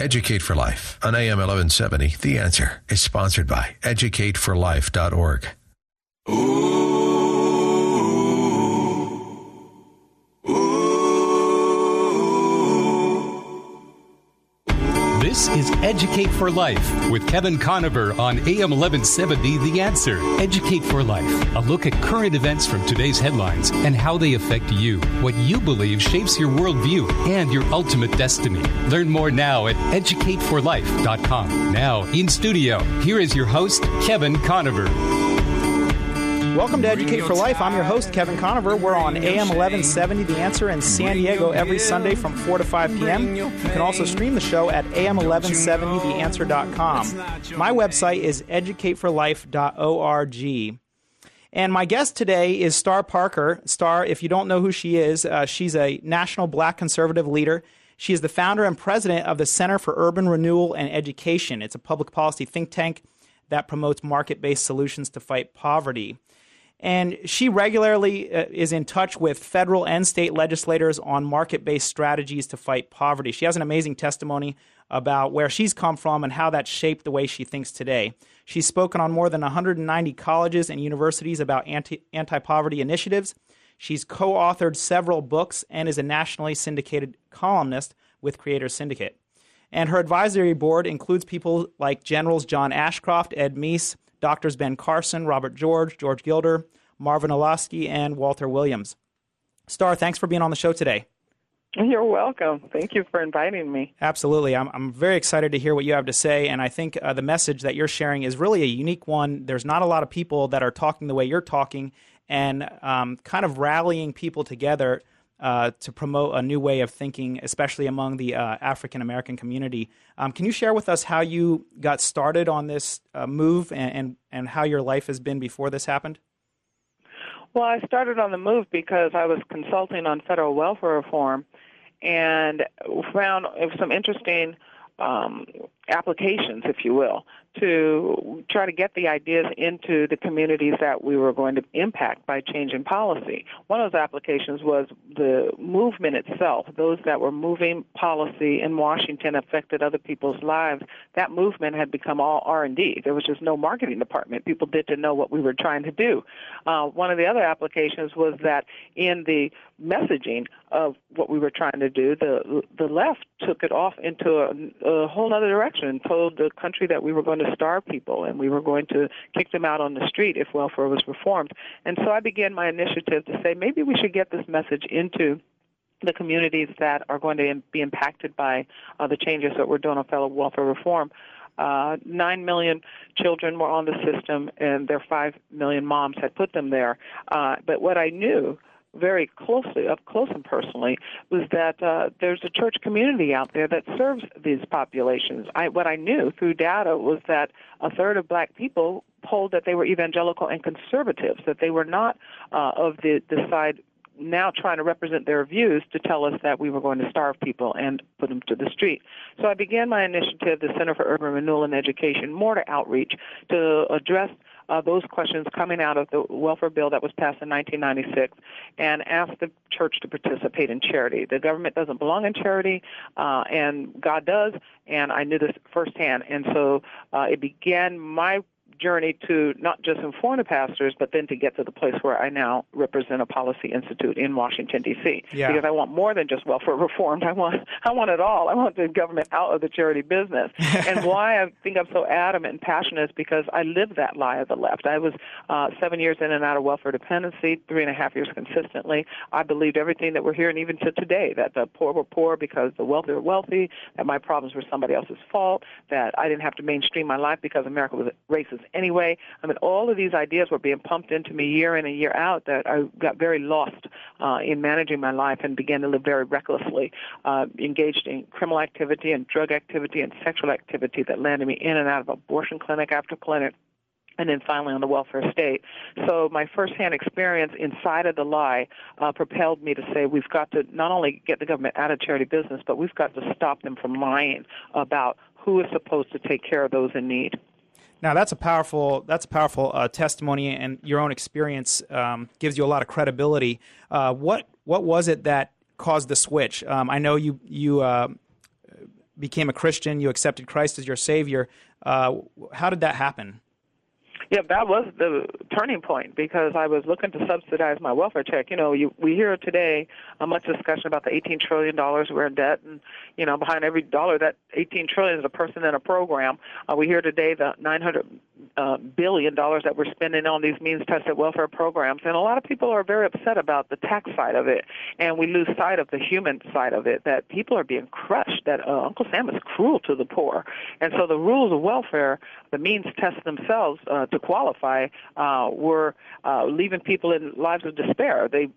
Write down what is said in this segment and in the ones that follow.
Educate for Life on AM 1170. The answer is sponsored by educateforlife.org. This Educate for Life with Kevin Conover on AM 1170 The Answer. Educate for Life, a look at current events from today's headlines and how they affect you, what you believe shapes your worldview and your ultimate destiny. Learn more now at educateforlife.com. Now, in studio, here is your host, Kevin Conover. Welcome to Educate for Life. I'm your host, Kevin Conover. We're on AM 1170 The Answer in San Diego every Sunday from 4 to 5 p.m. You can also stream the show at am1170theanswer.com. My website is educateforlife.org. And my guest today is Star Parker. Star, if you don't know who she is, uh, she's a national black conservative leader. She is the founder and president of the Center for Urban Renewal and Education. It's a public policy think tank that promotes market based solutions to fight poverty. And she regularly uh, is in touch with federal and state legislators on market based strategies to fight poverty. She has an amazing testimony about where she's come from and how that shaped the way she thinks today. She's spoken on more than 190 colleges and universities about anti poverty initiatives. She's co authored several books and is a nationally syndicated columnist with Creators Syndicate. And her advisory board includes people like Generals John Ashcroft, Ed Meese, Doctors Ben Carson, Robert George, George Gilder, Marvin Olasky, and Walter Williams. Star, thanks for being on the show today. You're welcome. Thank you for inviting me. Absolutely. I'm, I'm very excited to hear what you have to say. And I think uh, the message that you're sharing is really a unique one. There's not a lot of people that are talking the way you're talking and um, kind of rallying people together uh, to promote a new way of thinking, especially among the uh, African American community. Um, can you share with us how you got started on this uh, move and, and, and how your life has been before this happened? Well, I started on the move because I was consulting on federal welfare reform and found some interesting um, applications, if you will, to try to get the ideas into the communities that we were going to impact by changing policy. One of those applications was the movement itself. Those that were moving policy in Washington affected other people's lives. That movement had become all R&D. There was just no marketing department. People didn't know what we were trying to do. Uh, one of the other applications was that in the messaging of what we were trying to do, the the left took it off into a, a whole other direction and told the country that we were going to starve people and we were going to kick them out on the street if welfare was reformed. And so I began my initiative to say maybe we should get this message into the communities that are going to be impacted by uh, the changes that we're doing on federal welfare reform. Uh, Nine million children were on the system, and their five million moms had put them there. Uh, but what I knew very closely, up close and personally, was that uh, there's a church community out there that serves these populations. I, what I knew through data was that a third of black people polled that they were evangelical and conservatives, that they were not uh, of the, the side now trying to represent their views to tell us that we were going to starve people and put them to the street. So I began my initiative, the Center for Urban Renewal and Education, more to outreach to address uh, those questions coming out of the welfare bill that was passed in 1996 and asked the church to participate in charity. The government doesn't belong in charity, uh, and God does, and I knew this firsthand. And so uh, it began my journey to not just inform the pastors, but then to get to the place where I now represent a policy institute in Washington D.C. Yeah. Because I want more than just welfare reform. I want I want it all. I want the government out of the charity business. and why I think I'm so adamant and passionate is because I lived that lie of the left. I was uh, seven years in and out of welfare dependency, three and a half years consistently. I believed everything that we're hearing even to today that the poor were poor because the wealthy were wealthy, that my problems were somebody else's fault, that I didn't have to mainstream my life because America was racist anyway. I mean, all of these ideas were being pumped into me year in and year out that I got very lost uh, in managing my life and began to live very recklessly, uh, engaged in criminal activity and drug activity and sexual activity that landed me in and out of abortion clinic after clinic and then finally on the welfare state. So my firsthand experience inside of the lie uh, propelled me to say we've got to not only get the government out of charity business, but we've got to stop them from lying about who is supposed to take care of those in need. Now that's a powerful that's a powerful uh, testimony, and your own experience um, gives you a lot of credibility. Uh, what what was it that caused the switch? Um, I know you you uh, became a Christian, you accepted Christ as your Savior. Uh, how did that happen? Yeah, that was the turning point because I was looking to subsidize my welfare check. You know, you, we hear today a much discussion about the 18 trillion dollars we're in debt, and you know, behind every dollar, that 18 trillion is a person in a program. Uh, we hear today the 900 uh, billion dollars that we're spending on these means-tested welfare programs, and a lot of people are very upset about the tax side of it, and we lose sight of the human side of it. That people are being crushed. That uh, Uncle Sam is cruel to the poor, and so the rules of welfare, the means test themselves uh, to qualify, uh, were uh, leaving people in lives of despair. They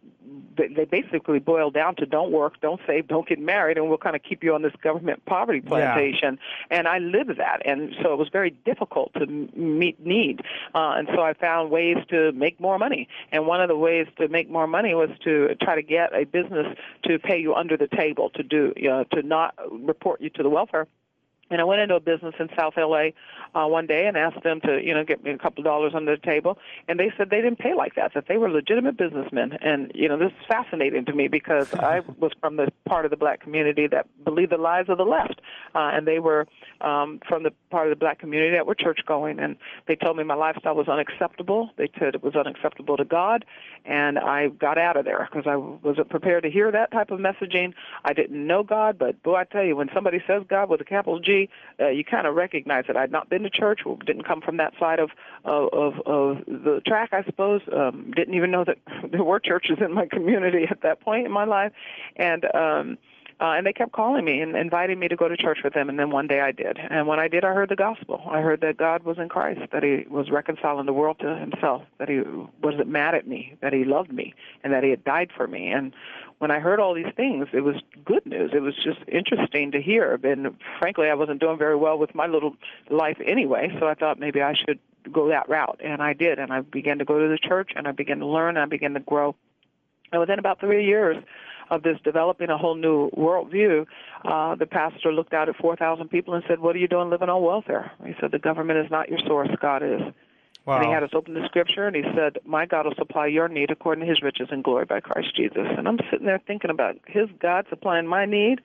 they basically boil down to don't work, don't save, don't get married, and we'll kind of keep you on this government poverty plantation. Yeah. And I lived that, and so it was very difficult to meet need. Uh, and so I found ways to make more money. And one of the ways to make more money was to try to get a business to pay you under the table to do, you know, to not report you to the welfare and I went into a business in South LA uh, one day and asked them to, you know, get me a couple of dollars under the table, and they said they didn't pay like that. That they were legitimate businessmen, and you know, this is fascinating to me because I was from the part of the black community that believed the lies of the left, uh, and they were um, from the part of the black community that were church going, and they told me my lifestyle was unacceptable. They said it was unacceptable to God, and I got out of there because I wasn't prepared to hear that type of messaging. I didn't know God, but boy, I tell you, when somebody says God with a capital G uh, you kind of recognize it. I'd not been to church, didn't come from that side of of, of the track, I suppose. Um, didn't even know that there were churches in my community at that point in my life, and. um uh, and they kept calling me and inviting me to go to church with them. And then one day I did. And when I did, I heard the gospel. I heard that God was in Christ, that He was reconciling the world to Himself, that He wasn't mad at me, that He loved me, and that He had died for me. And when I heard all these things, it was good news. It was just interesting to hear. And frankly, I wasn't doing very well with my little life anyway, so I thought maybe I should go that route. And I did. And I began to go to the church and I began to learn and I began to grow. And within about three years of this developing a whole new worldview, uh, the pastor looked out at 4,000 people and said, What are you doing living on welfare? He said, The government is not your source, God is. Wow. And he had us open the scripture and he said, My God will supply your need according to his riches and glory by Christ Jesus. And I'm sitting there thinking about his God supplying my need.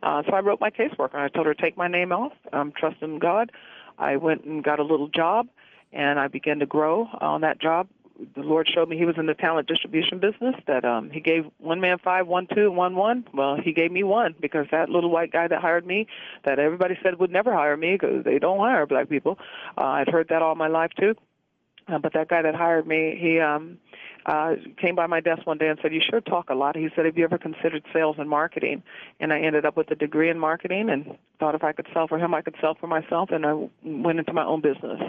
Uh, so I wrote my caseworker and I told her take my name off. I'm trusting God. I went and got a little job and I began to grow on that job. The Lord showed me he was in the talent distribution business, that um, he gave one man five, one two, one one. Well, he gave me one because that little white guy that hired me, that everybody said would never hire me because they don't hire black people. Uh, I'd heard that all my life too uh, but that guy that hired me, he um uh came by my desk one day and said, "You sure talk a lot." He said, "Have you ever considered sales and marketing?" And I ended up with a degree in marketing and thought if I could sell for him, I could sell for myself, and I went into my own business.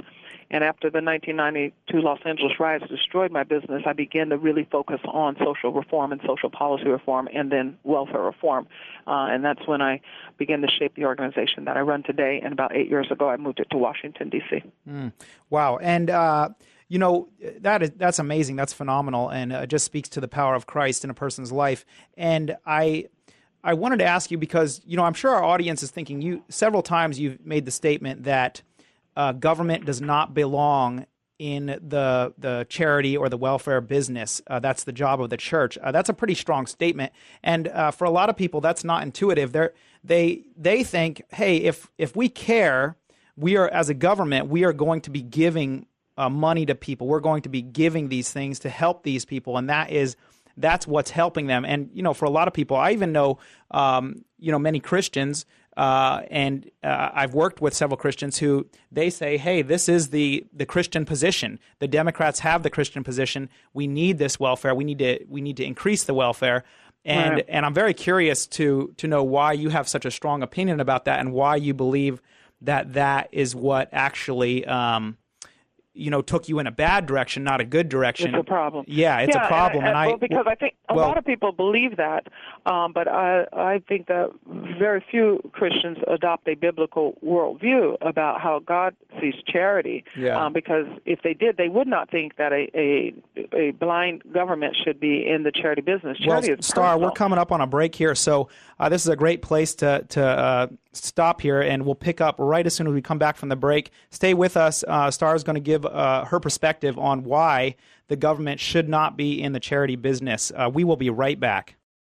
And after the 1992 Los Angeles riots destroyed my business, I began to really focus on social reform and social policy reform and then welfare reform. Uh, and that's when I began to shape the organization that I run today. And about eight years ago, I moved it to Washington, D.C. Mm. Wow. And, uh, you know that is that's amazing that's phenomenal and uh, just speaks to the power of christ in a person's life and i i wanted to ask you because you know i'm sure our audience is thinking you several times you've made the statement that uh, government does not belong in the the charity or the welfare business. Uh, that's the job of the church. Uh, that's a pretty strong statement, and uh, for a lot of people, that's not intuitive. They they they think, hey, if if we care, we are as a government, we are going to be giving uh, money to people. We're going to be giving these things to help these people, and that is that's what's helping them. And you know, for a lot of people, I even know um, you know many Christians uh, and uh, I've worked with several Christians who they say, "Hey, this is the the Christian position. The Democrats have the Christian position. We need this welfare. We need to we need to increase the welfare." And right. and I'm very curious to to know why you have such a strong opinion about that, and why you believe that that is what actually um, you know took you in a bad direction, not a good direction. It's a problem. Yeah, it's yeah, a problem, and, and, and, I because I think a well, lot of people believe that, um, but I I think that very few Christians adopt a biblical worldview about how God sees charity. Yeah. Um, because if they did, they would not think that a a, a blind government should be in the charity business. Charity well, Star, personal. we're coming up on a break here, so uh, this is a great place to to uh, stop here, and we'll pick up right as soon as we come back from the break. Stay with us. Uh, Star is going to give uh, her perspective on why the government should not be in the charity business. Uh, we will be right back.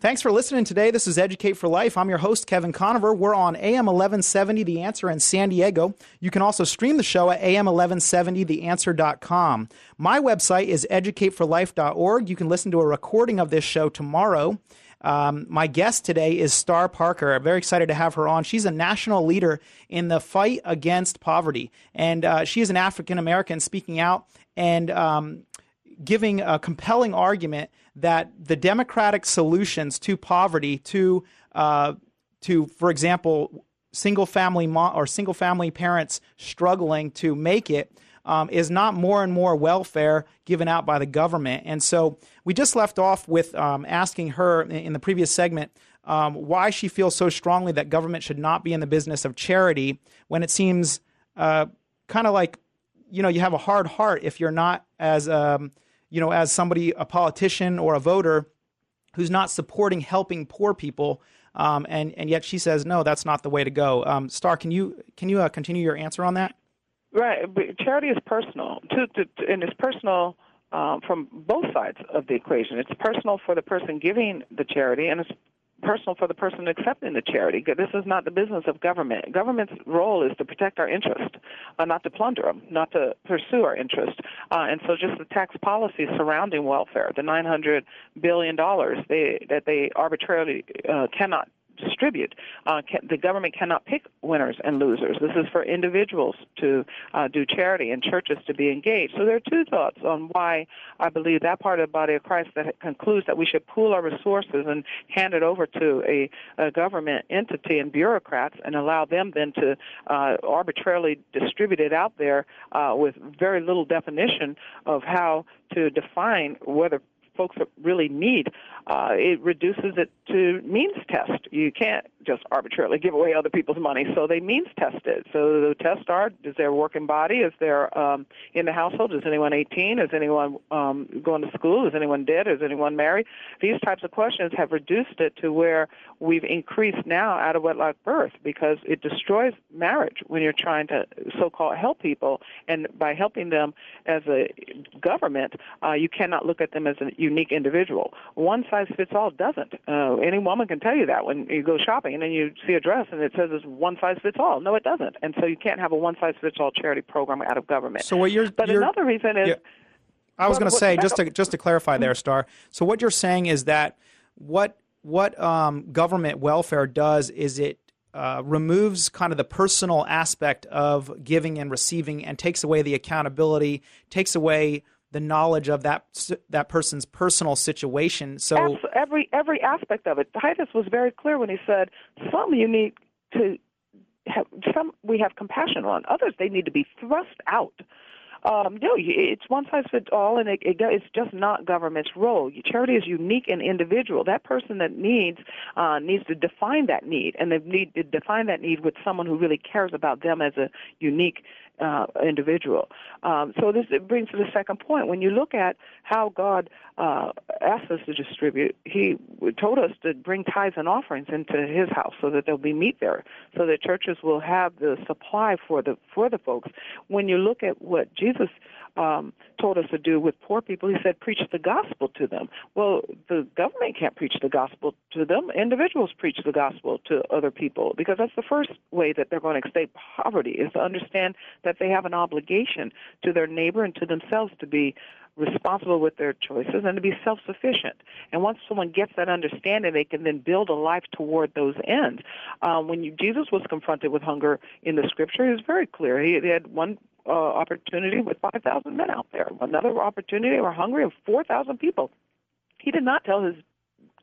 Thanks for listening today. This is Educate for Life. I'm your host, Kevin Conover. We're on AM 1170 The Answer in San Diego. You can also stream the show at AM1170TheAnswer.com. My website is educateforlife.org. You can listen to a recording of this show tomorrow. Um, my guest today is Star Parker. I'm very excited to have her on. She's a national leader in the fight against poverty, and uh, she is an African American speaking out and um, giving a compelling argument that the democratic solutions to poverty, to uh, to for example, single family mo- or single family parents struggling to make it, um, is not more and more welfare given out by the government. And so we just left off with um, asking her in the previous segment. Um, why she feels so strongly that government should not be in the business of charity when it seems uh, kind of like you know you have a hard heart if you're not as um, you know, as somebody, a politician or a voter who's not supporting helping poor people. Um, and and yet she says no, that's not the way to go. Um, Star, can you can you uh, continue your answer on that? Right, but charity is personal, to, to, to, and it's personal um, from both sides of the equation. It's personal for the person giving the charity, and it's personal for the person accepting the charity. This is not the business of government. Government's role is to protect our interest, uh, not to plunder them, not to pursue our interest. Uh, and so, just the tax policy surrounding welfare, the 900 billion dollars that they arbitrarily uh, cannot distribute. Uh, can, the government cannot pick winners and losers. This is for individuals to uh, do charity and churches to be engaged. So there are two thoughts on why I believe that part of the body of Christ that concludes that we should pool our resources and hand it over to a, a government entity and bureaucrats and allow them then to uh, arbitrarily distribute it out there uh, with very little definition of how to define whether folks that really need. Uh, it reduces it to means test. You can't just arbitrarily give away other people's money, so they means test it. So the tests are: is there a working body? Is there um, in the household? Is anyone 18? Is anyone um, going to school? Is anyone dead? Is anyone married? These types of questions have reduced it to where we've increased now out of wedlock birth because it destroys marriage when you're trying to so-called help people, and by helping them as a government, uh, you cannot look at them as a unique individual. One size fits all doesn't. Uh, any woman can tell you that when you go shopping and then you see a dress and it says it's one size fits all. No, it doesn't. And so you can't have a one size fits all charity program out of government. So what you're, but you're, another reason is. Yeah. I was going to say just to just to clarify there, Star. So what you're saying is that what what um, government welfare does is it uh, removes kind of the personal aspect of giving and receiving and takes away the accountability, takes away the knowledge of that that person's personal situation. So every every aspect of it. Titus was very clear when he said, "Some you need to have some we have compassion on. Others they need to be thrust out." Um, no, it's one size fits all, and it, it, it's just not government's role. Charity is unique and individual. That person that needs uh, needs to define that need, and they need to define that need with someone who really cares about them as a unique uh, individual. Um, so this brings to the second point. When you look at how God uh, asked us to distribute, He told us to bring tithes and offerings into His house so that there'll be meat there, so that churches will have the supply for the for the folks. When you look at what Jesus um, told us to do with poor people. He said, preach the gospel to them. Well, the government can't preach the gospel to them. Individuals preach the gospel to other people because that's the first way that they're going to escape poverty is to understand that they have an obligation to their neighbor and to themselves to be responsible with their choices and to be self-sufficient. And once someone gets that understanding, they can then build a life toward those ends. Um, when you, Jesus was confronted with hunger in the scripture, he was very clear. He, he had one uh, opportunity with 5,000 men out there. Another opportunity, were hungry of 4,000 people. He did not tell his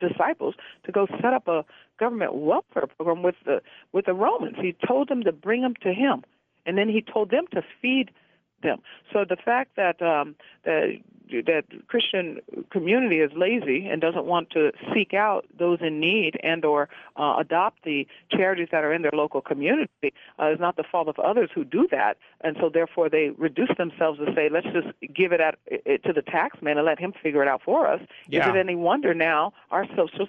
disciples to go set up a government welfare program with the with the Romans. He told them to bring them to him, and then he told them to feed them. So the fact that um, that that Christian community is lazy and doesn't want to seek out those in need and or uh, adopt the charities that are in their local community uh, is not the fault of others who do that, and so therefore they reduce themselves to say, let's just give it, at, it to the taxman and let him figure it out for us. Yeah. Is it any wonder now our social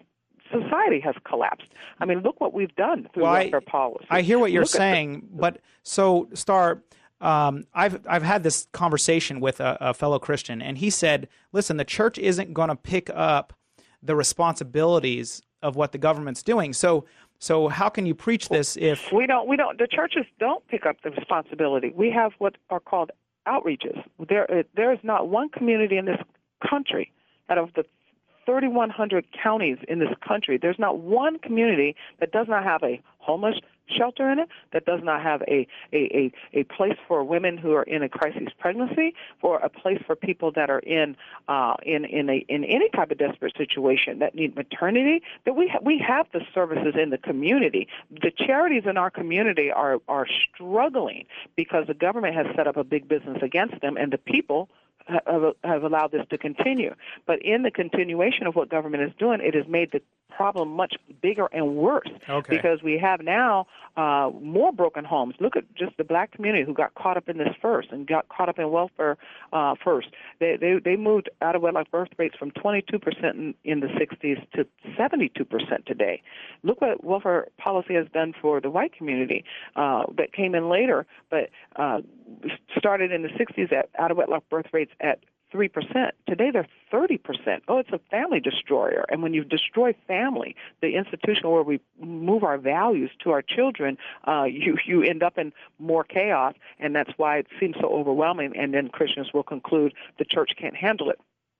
society has collapsed. I mean, look what we've done through well, welfare I, policy. I hear what you're Look saying, but so Star, um, I've I've had this conversation with a, a fellow Christian, and he said, "Listen, the church isn't going to pick up the responsibilities of what the government's doing. So, so how can you preach this if we don't? We don't. The churches don't pick up the responsibility. We have what are called outreaches. There, there is not one community in this country out of the 3,100 counties in this country, there's not one community that does not have a homeless shelter in it, that does not have a, a, a, a place for women who are in a crisis pregnancy, for a place for people that are in uh, in in a in any type of desperate situation that need maternity. That we ha- we have the services in the community. The charities in our community are are struggling because the government has set up a big business against them, and the people have, have allowed this to continue. But in the continuation of what government is doing, it has made the problem much bigger and worse okay. because we have now uh, more broken homes. Look at just the black community who got caught up in this first and got caught up in welfare uh, first. They, they they moved out of wedlock birth rates from 22% in, in the 60s to 72% today. Look what welfare policy has done for the white community uh, that came in later, but uh, started in the 60s at out of wedlock birth rates at 3%. Today they're 30%. Oh, it's a family destroyer. And when you destroy family, the institution where we move our values to our children, uh, you, you end up in more chaos. And that's why it seems so overwhelming. And then Christians will conclude the church can't handle it.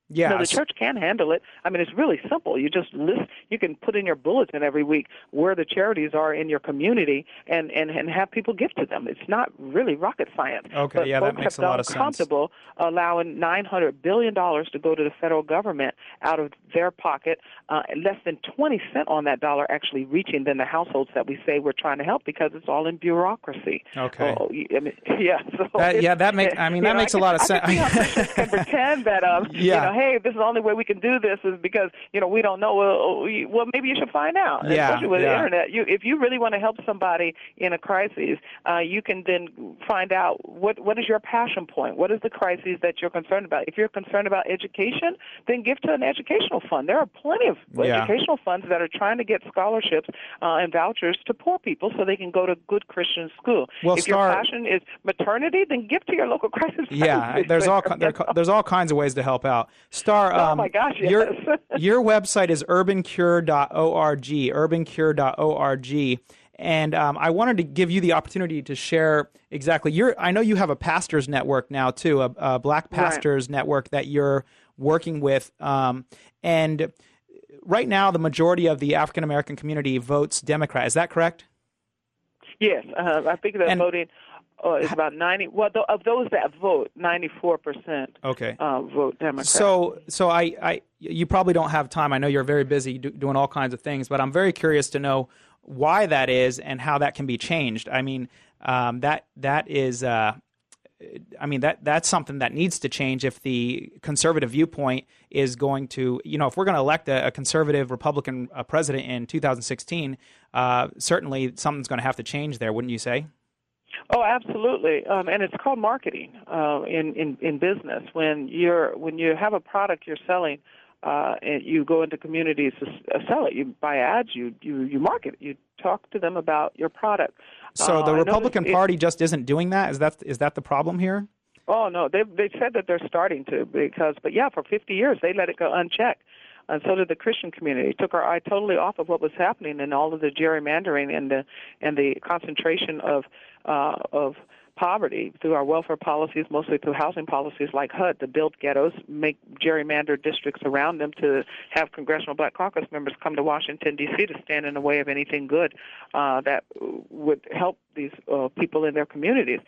Yeah, no, the church can handle it. I mean, it's really simple. You just list. You can put in your bulletin every week where the charities are in your community, and and and have people give to them. It's not really rocket science. Okay, but yeah, folks that makes have a lot of sense. comfortable allowing nine hundred billion dollars to go to the federal government out of their pocket, uh, less than twenty cent on that dollar actually reaching then the households that we say we're trying to help because it's all in bureaucracy. Okay. Oh, I mean, yeah. So that, yeah, that makes. I mean, that know, makes I a lot of I sense. Can Christians can pretend that um, Yeah. you know, hey, this is the only way we can do this is because you know we don't know. Well, well maybe you should find out. Yeah, Especially with yeah. the internet, you if you really want to help somebody in a crisis, uh, you can then find out what what is your passion point. What is the crisis that you're concerned about? If you're concerned about education, then give to an educational fund. There are plenty of Yeah. educational funds that are trying to get scholarships uh, and vouchers to poor people so they can go to good Christian school. Well, if Star- your passion is maternity, then give to your local crisis. yeah, there's all center. ki- there, there's all kinds of ways to help out. Star, Oh, um, my gosh, your yes. your website is urbancure.org, urbancure.org, and um, I wanted to give you the opportunity to share exactly. Your, I know you have a pastors network now too, a, a Black pastors network that you're working with, um, and right now the majority of the African American community votes Democrat. Is that correct? Yes, uh, I think that And- voting uh, is about ninety. Well, th- of those that vote, ninety-four percent Okay. uh, vote Democrat. So, so I, I, you probably don't have time. I know you're very busy do, doing all kinds of things, but I'm very curious to know why that is and how that can be changed. I mean, um, that that is, uh, I mean that that's something that needs to change if the conservative viewpoint is going to, you know, if we're going to elect a, a conservative Republican uh, president in 2016, uh, certainly something's going to have to change there, wouldn't you say? Oh, absolutely, um, and it's called marketing uh, in, in in business. When you're when you have a product you're selling, uh, and you go into communities to uh, sell it, you buy ads, you you you market it, you talk to them about your product. So Uh, the Republican it- Party just isn't doing that. Is that is that the problem here? Oh no, they they said that they're starting to because, but yeah, for 50 years they let it go unchecked, and so did the Christian community. Took our eye totally off of what was happening and all of the gerrymandering and the and the concentration of uh, of poverty through our welfare policies, mostly through housing policies like HUD, to build ghettos, make gerrymandered districts around them to have Congressional Black Caucus members come to Washington D.C. to stand in the way of anything good uh, that would help these uh, people in their communities.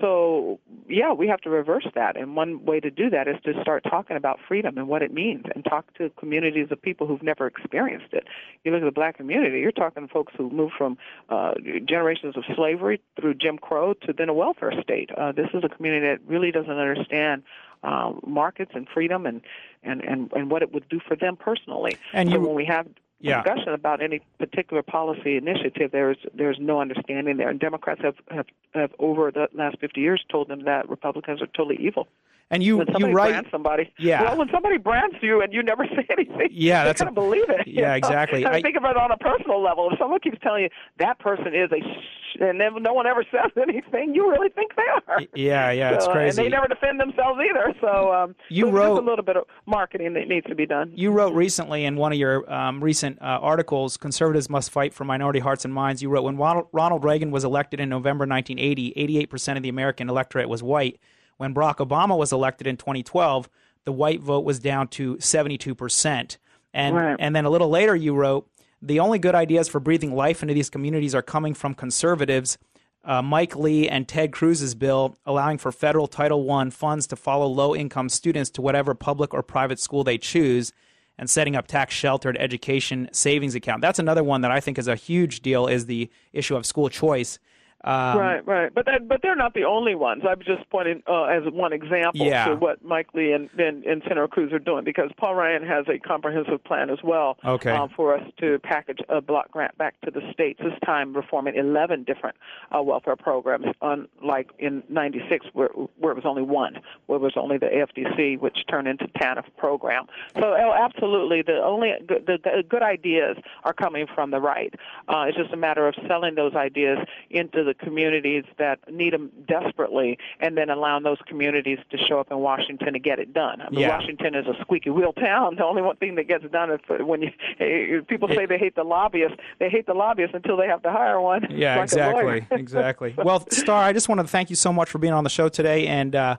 So yeah, we have to reverse that. And one way to do that is to start talking about freedom and what it means and talk to communities of people who've never experienced it. You look at the black community, you're talking to folks who moved from uh, generations of slavery through Jim Crow to then a welfare state. Uh, this is a community that really doesn't understand uh, markets and freedom and, and, and, and what it would do for them personally. And so you, when we have yeah. discussion about any particular policy initiative, there's there's no understanding there. And Democrats have, have, have over the last 50 years told them that Republicans are totally evil. And you when somebody you write brands somebody. Yeah. Well, when somebody brands you and you never say anything, Yeah, that's kind of believe it. yeah, know? exactly. And I- think of it on a personal level. If someone keeps telling you that person is a, sh- and then no one ever says anything, you really think they are. Yeah, yeah, it's So, uh, crazy. And they never defend themselves either. So um, You so wrote- a little bit of marketing that needs to be done. You wrote recently in one of your um, recent uh, articles, Conservatives Must Fight for Minority Hearts and Minds. You wrote, When Ronald, Ronald Reagan was elected in November 1980, 88% of the American electorate was white. When Barack Obama was elected in 2012, the white vote was down to 72%. And, Right. and then a little later, you wrote, The only good ideas for breathing life into these communities are coming from conservatives. Uh, Mike Lee and Ted Cruz's bill allowing for federal Title I funds to follow low income students to whatever public or private school they choose and setting up tax sheltered education savings account. That's another one that I think is a huge deal is the issue of school choice. Um, right, right, but that, but they're not the only ones. I'm just pointing uh, as one example Yeah. to what Mike Lee and, and, and Senator Cruz are doing because Paul Ryan has a comprehensive plan as well Okay. uh, for us to package a block grant back to the states. This time reforming 11 different uh, welfare programs, unlike in '96 where where it was only one, where it was only the AFDC, which turned into TANF program. So oh, absolutely, the only good, the, the good ideas are coming from the right. Uh, it's just a matter of selling those ideas into the communities that need them desperately, and then allowing those communities to show up in Washington to get it done. I mean, Yeah. Washington is a squeaky wheel town. The only one thing that gets done is when you eh, people say they hate the lobbyists. They hate the lobbyists until they have to hire one. Yeah, like exactly, exactly. Well, Star, I just want to thank you so much for being on the show today, and uh,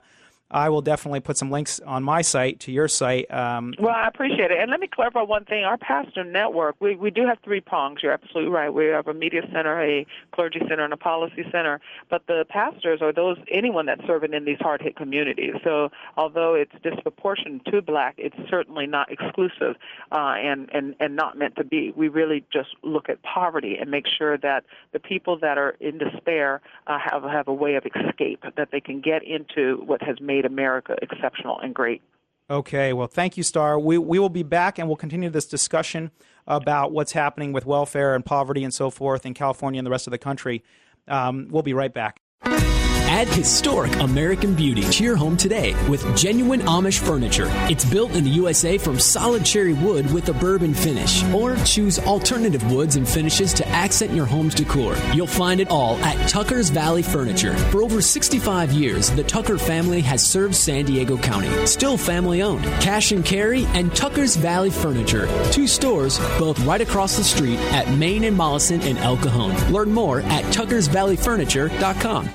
I will definitely put some links on my site to your site. Um, Well, I appreciate it. And let me clarify one thing. Our pastor network, we, we do have three prongs. You're absolutely right. We have a media center, a clergy center, and a policy center. But the pastors are those anyone that's serving in these hard hit communities. So although it's disproportionate to black, it's certainly not exclusive uh, and, and, and not meant to be. We really just look at poverty and make sure that the people that are in despair uh, have have a way of escape, that they can get into what has made America exceptional and great. Okay, well, thank you, Star. We, we will be back and we'll continue this discussion about what's happening with welfare and poverty and so forth in California and the rest of the country. Um, we'll be right back. Add historic American beauty to your home today with genuine Amish furniture. It's built in the USA from solid cherry wood with a bourbon finish. Or choose alternative woods and finishes to accent your home's decor. You'll find it all at Tucker's Valley Furniture. For over 65 years, the Tucker family has served San Diego County. Still family owned. Cash and Carry and Tucker's Valley Furniture. Two stores, both right across the street at Main and Mollison in El Cajon. Learn more at tuckersvalleyfurniture.com.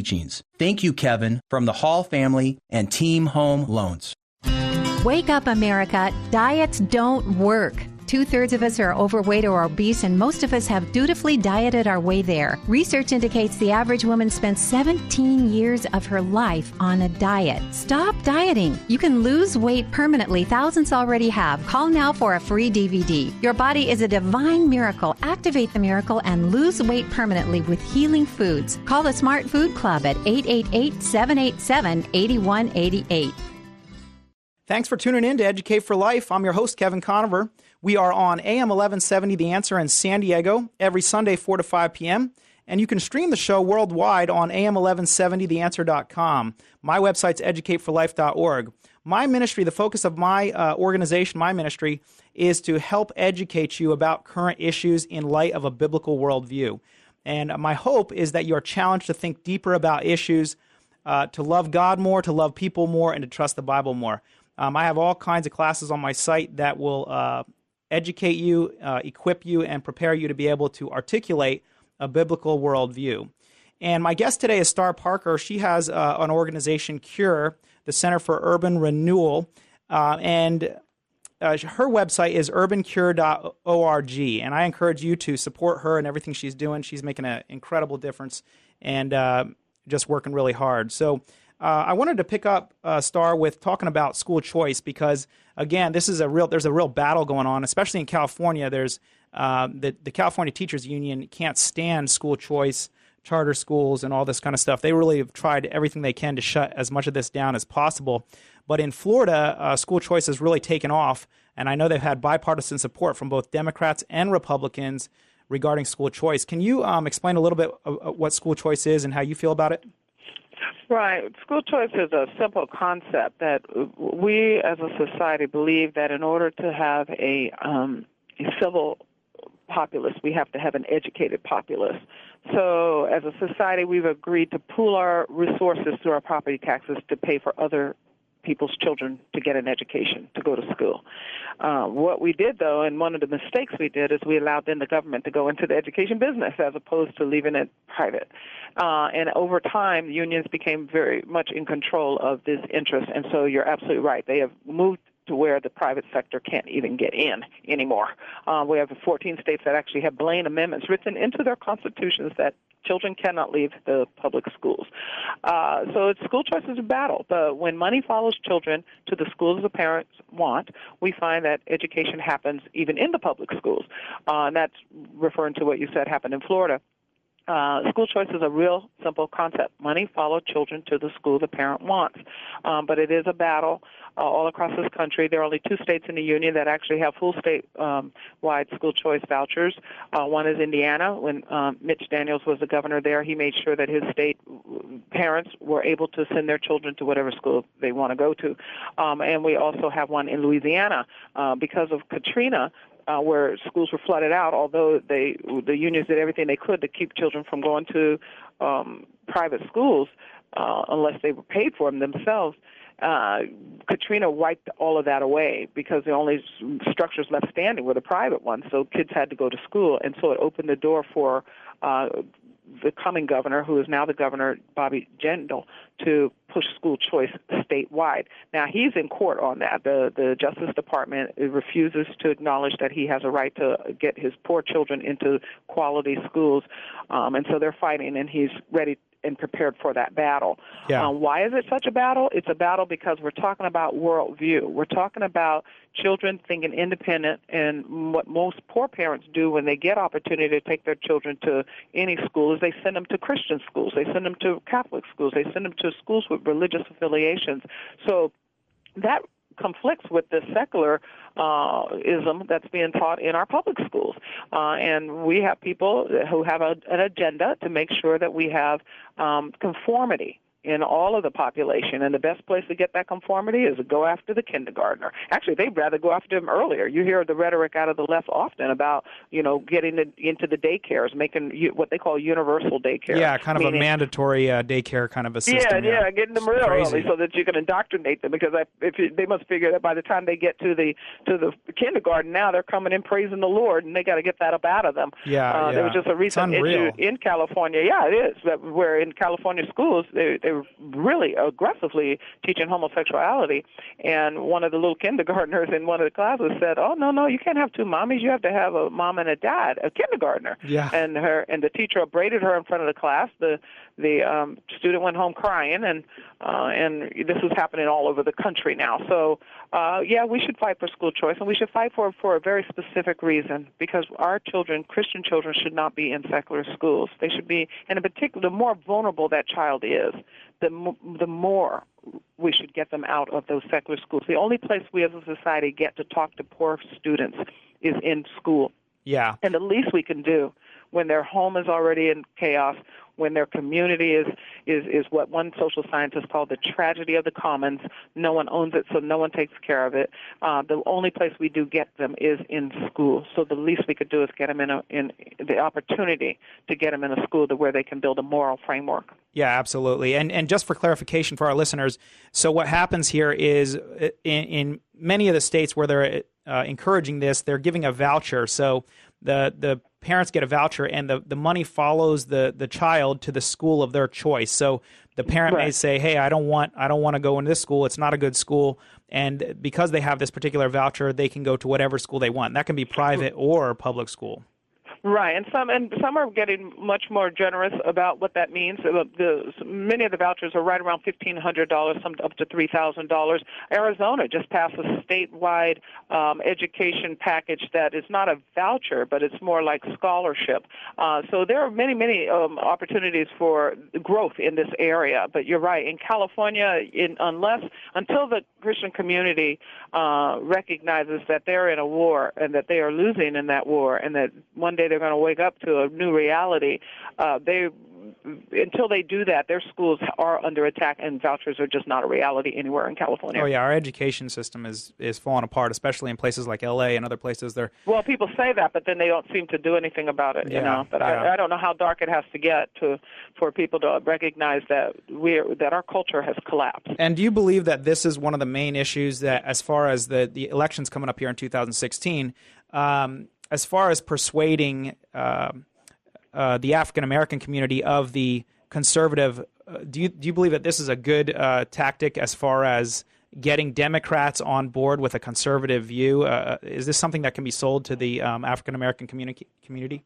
teachings. Thank you, Kevin, from the Hall family and Team Home Loans. Wake up, America. Diets don't work. Two thirds of us are overweight or obese, and most of us have dutifully dieted our way there. Research indicates the average woman spends 17 years of her life on a diet. Stop dieting. You can lose weight permanently. Thousands already have. Call now for a free DVD. Your body is a divine miracle. Activate the miracle and lose weight permanently with healing foods. Call the Smart Food Club at 888 787 8188. Thanks for tuning in to Educate for Life. I'm your host, Kevin Conover. We are on AM 1170 The Answer in San Diego every Sunday, 4 to 5 p.m. And you can stream the show worldwide on AM1170TheAnswer.com. My website's educateforlife.org. My ministry, the focus of my uh, organization, my ministry, is to help educate you about current issues in light of a biblical worldview. And my hope is that you're challenged to think deeper about issues uh, to love God more, to love people more, and to trust the Bible more. Um, I have all kinds of classes on my site that will uh, educate you, uh, equip you, and prepare you to be able to articulate a biblical worldview. And my guest today is Star Parker. She has uh, an organization, Cure, the Center for Urban Renewal. Uh, and uh, her website is urbancure.org, and I encourage you to support her and everything she's doing. She's making an incredible difference and uh, just working really hard. So uh, I wanted to pick up uh, Star with talking about school choice because again, this is a real there's a real battle going on, especially in California. There's uh, the the California Teachers Union can't stand school choice, charter schools, and all this kind of stuff. They really have tried everything they can to shut as much of this down as possible. But in Florida, uh, school choice has really taken off, and I know they've had bipartisan support from both Democrats and Republicans regarding school choice. Can you um, explain a little bit what school choice is and how you feel about it? Right. School choice is a simple concept that we as a society believe that in order to have a, um, a civil populace, we have to have an educated populace. So as a society, we've agreed to pool our resources through our property taxes to pay for other people's children to get an education, to go to school. Uh, what we did, though, and one of the mistakes we did, is we allowed then the government to go into the education business as opposed to leaving it private. Uh, and over time, unions became very much in control of this interest. And so you're absolutely right. They have moved to where the private sector can't even get in anymore. Uh, we have 14 states that actually have Blaine amendments written into their constitutions that children cannot leave the public schools. Uh, so it's school choice is a battle, but when money follows children to the schools the parents want, we find that education happens even in the public schools. Uh, and that's referring to what you said happened in Florida. Uh, school choice is a real simple concept. Money follow children to the school the parent wants. Um, but it is a battle uh, all across this country. There are only two states in the union that actually have full state um, school choice vouchers. Uh, one is Indiana. When um, Mitch Daniels was the governor there, he made sure that his state parents were able to send their children to whatever school they want to go to. Um, and we also have one in Louisiana. Uh, because of Katrina, uh, where schools were flooded out, although they the unions did everything they could to keep children from going to um, private schools uh, unless they were paid for them themselves. Uh, Katrina wiped all of that away because the only structures left standing were the private ones. So kids had to go to school, and so it opened the door for uh, the coming governor, who is now the governor, Bobby Jindal, to push school choice statewide. Now he's in court on that. The the Justice Department refuses to acknowledge that he has a right to get his poor children into quality schools, um, and so they're fighting, and he's ready and prepared for that battle. Yeah. Um, why is it such a battle? It's a battle because we're talking about worldview. We're talking about children thinking independent, and what most poor parents do when they get opportunity to take their children to any school is they send them to Christian schools, they send them to Catholic schools, they send them to schools with religious affiliations. So that conflicts with the secular uh, that's being taught in our public schools. Uh, and we have people who have a, an agenda to make sure that we have um, conformity in all of the population. And the best place to get that conformity is to go after the kindergartner. Actually, they'd rather go after them earlier. You hear the rhetoric out of the left often about, you know, getting the, into the daycares, making what they call universal daycare. Yeah, kind of meaning, a mandatory uh, daycare kind of a system. Yeah, yeah, getting them real early so that you can indoctrinate them because I, if you, they must figure that by the time they get to the to the kindergarten, now they're coming in praising the Lord, and they got to get that up out of them. Yeah, uh, yeah. There was just a recent issue in California. Yeah, it is. That where in California schools, they, they really aggressively teaching homosexuality. And one of the little kindergartners in one of the classes said, "Oh no, no, you can't have two mommies. You have to have a mom and a dad, a kindergartner." Yeah. And her and the teacher upbraided her in front of the class. The the um, student went home crying, and uh, and this is happening all over the country now. So uh, yeah, we should fight for school choice, and we should fight for it for a very specific reason because our children, Christian children, should not be in secular schools. They should be, and in particular, the more vulnerable that child is, the m- the more we should get them out of those secular schools. The only place we as a society get to talk to poor students is in school. Yeah. And the least we can do when their home is already in chaos, when their community is is is what one social scientist called the tragedy of the commons. No one owns it, so no one takes care of it. Uh, the only place we do get them is in school. So the least we could do is get them in a in the opportunity to get them in a school to where they can build a moral framework. Yeah, absolutely. And and just for clarification for our listeners, so what happens here is in, in many of the states where they're uh, encouraging this, they're giving a voucher. So the the parents get a voucher, and the, the money follows the the child to the school of their choice. So the parent right. may say, "Hey, I don't want I don't want to go into this school. It's not a good school." And because they have this particular voucher, they can go to whatever school they want. That can be private or public school. Right, and some and some are getting much more generous about what that means. The, the many of the vouchers are right around fifteen hundred dollars, some up to three thousand dollars. Arizona just passed a statewide um, education package that is not a voucher, but it's more like scholarship. Uh, so there are many many um, opportunities for growth in this area. But you're right, in California, in unless until the Christian community uh, recognizes that they're in a war and that they are losing in that war, and that one day they're going to wake up to a new reality. Uh, they until they do that, their schools are under attack, and vouchers are just not a reality anywhere in California. Oh yeah, our education system is is falling apart, especially in places like L.A. and other places. There. Well, people say that, but then they don't seem to do anything about it. Yeah, you know, but yeah. I, I don't know how dark it has to get to for people to recognize that we that our culture has collapsed. And do you believe that this is one of the main issues that, as far as the the elections coming up here in 2016? Um, as far as persuading uh, uh, the African American community of the conservative, uh, do you do you believe that this is a good uh, tactic as far as getting Democrats on board with a conservative view? Uh, is this something that can be sold to the um, African American community? Community?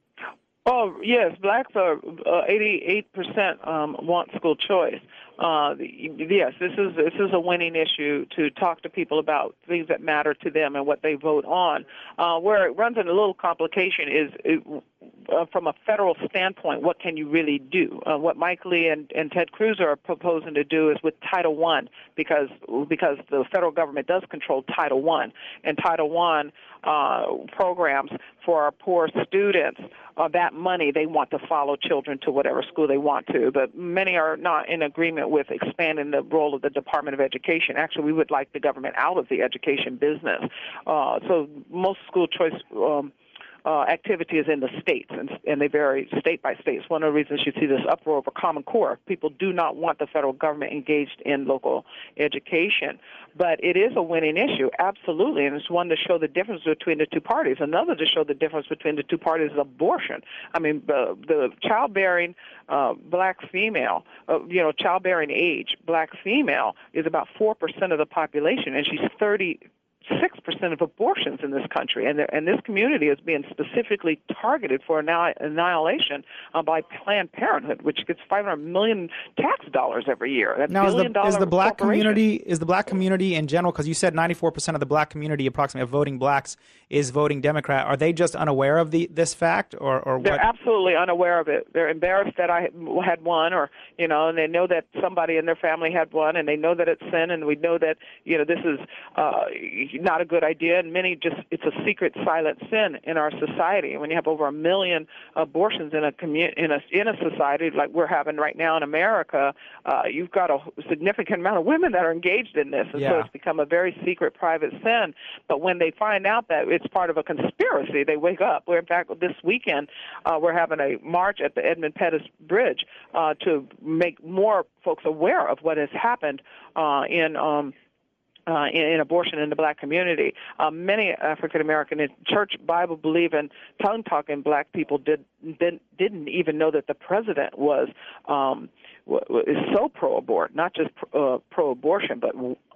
Oh yes, blacks are eighty-eight percent um, want school choice. Uh, yes, this is this is a winning issue to talk to people about things that matter to them and what they vote on. Uh, where it runs into a little complication is it, uh, from a federal standpoint, what can you really do? Uh, what Mike Lee and, and Ted Cruz are proposing to do is with Title One, because because the federal government does control Title One, and Title One uh, programs for our poor students. Uh, that money they want to follow children to whatever school they want to, but many are not in agreement with expanding the role of the Department of Education. Actually, we would like the government out of the education business. Uh, so most school choice. Um, uh, activity is in the states, and, and they vary state by state. It's one of the reasons you see this uproar over Common Core. People do not want the federal government engaged in local education, but it is a winning issue, absolutely, and it's one to show the difference between the two parties. Another to show the difference between the two parties is abortion. I mean, the, the childbearing uh, black female, uh, you know, childbearing age black female is about four percent of the population, and she's thirty six percent of abortions in this country, and and this community is being specifically targeted for annihilation uh, by Planned Parenthood, which gets five hundred million tax dollars every year. That's now, is the, is the black community is the black community in general? Because you said ninety four percent of the black community, approximately of voting blacks, is voting Democrat. Are they just unaware of the this fact, or or they're what? absolutely unaware of it? They're embarrassed that I had one, or you know, and they know that somebody in their family had one, and they know that it's sin, and we know that you know this is. Uh, not a good idea, and many just it's a secret, silent sin in our society. When you have over a million abortions in a commu- in a in a society like we're having right now in America, uh, you've got a significant amount of women that are engaged in this, and yeah. so it's become a very secret, private sin. But when they find out that it's part of a conspiracy, they wake up. We're in fact this weekend uh, we're having a march at the Edmund Pettus Bridge uh, to make more folks aware of what has happened uh, in. Um, uh, in, in, abortion in the black community. Uh, many African American church Bible believing tongue talking black people did, did didn't even know that the president was um, is so pro abort, not just uh, pro abortion, but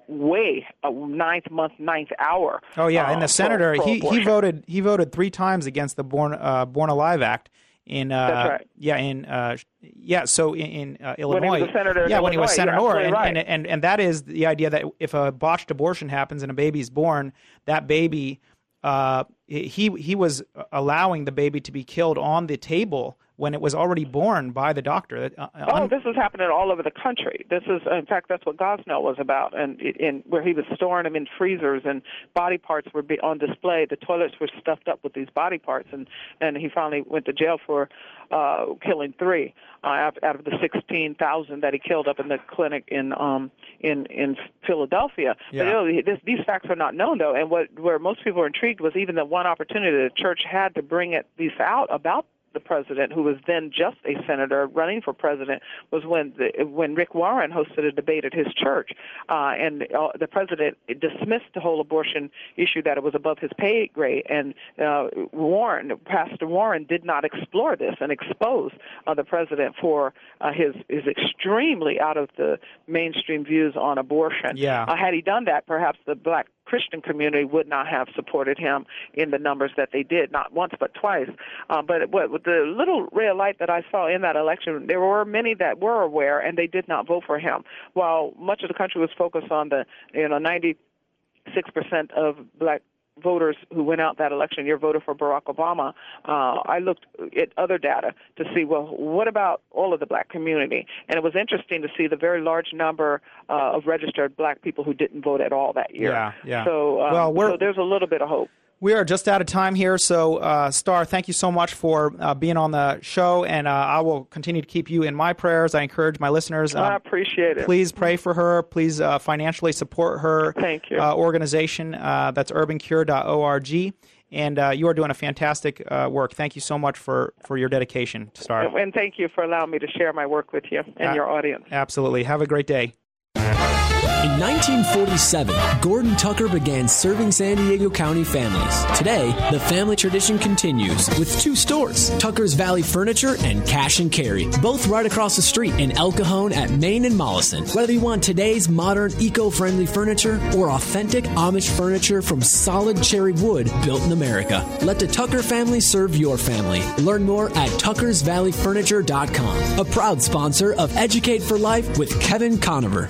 way a ninth month, ninth hour. Oh yeah, and the uh, senator he he voted he voted three times against the Born uh, Born Alive Act in uh, right. yeah in uh, yeah so in, in uh, Illinois when he was a senator yeah in when he was senator and, right. and, and and that is the idea that if a botched abortion happens and a baby's born that baby uh, he he was allowing the baby to be killed on the table when it was already born by the doctor. Uh, oh, this is happening all over the country. This is, in fact, that's what Gosnell was about, and in where he was storing them in freezers and body parts were on display. The toilets were stuffed up with these body parts, and and he finally went to jail for uh, killing three uh, out of the sixteen thousand that he killed up in the clinic in um in in Philadelphia. Yeah. But you know, this, these facts are not known though, and what where most people were intrigued was even the one opportunity the church had to bring it these out about the president, who was then just a senator running for president, was when the, when Rick Warren hosted a debate at his church, uh, and uh, the president dismissed the whole abortion issue that it was above his pay grade, and uh, Warren, Pastor Warren, did not explore this and expose uh, the president for uh, his his extremely out of the mainstream views on abortion. Yeah. Uh, had he done that, perhaps the black Christian community would not have supported him in the numbers that they did, not once but twice. Uh, but what, the little ray of light that I saw in that election, there were many that were aware and they did not vote for him. While much of the country was focused on the, you know, 96% of black voters who went out that election year voted for Barack Obama, uh, I looked at other data to see, well, what about all of the black community? And it was interesting to see the very large number uh, of registered black people who didn't vote at all that year. Yeah, yeah. So, um, well, so there's a little bit of hope. We are just out of time here, so uh, Star, thank you so much for uh, being on the show, and uh, I will continue to keep you in my prayers. I encourage my listeners. Um, I appreciate it. Please pray for her. Please uh, financially support her. Thank you. Uh, organization uh, that's urbancure.org, and you are doing a fantastic work. Thank you so much for for your dedication, Star. And thank you for allowing me to share my work with you and your audience. Absolutely. Have a great day. In 1947, Gordon Tucker began serving San Diego County families. Today, the family tradition continues with two stores, Tucker's Valley Furniture and Cash and Carry, both right across the street in El Cajon at Main and Mollison. Whether you want today's modern, eco-friendly furniture or authentic Amish furniture from solid cherry wood built in America, let the Tucker family serve your family. Learn more at tuckersvalleyfurniture.com, a proud sponsor of Educate for Life with Kevin Conover.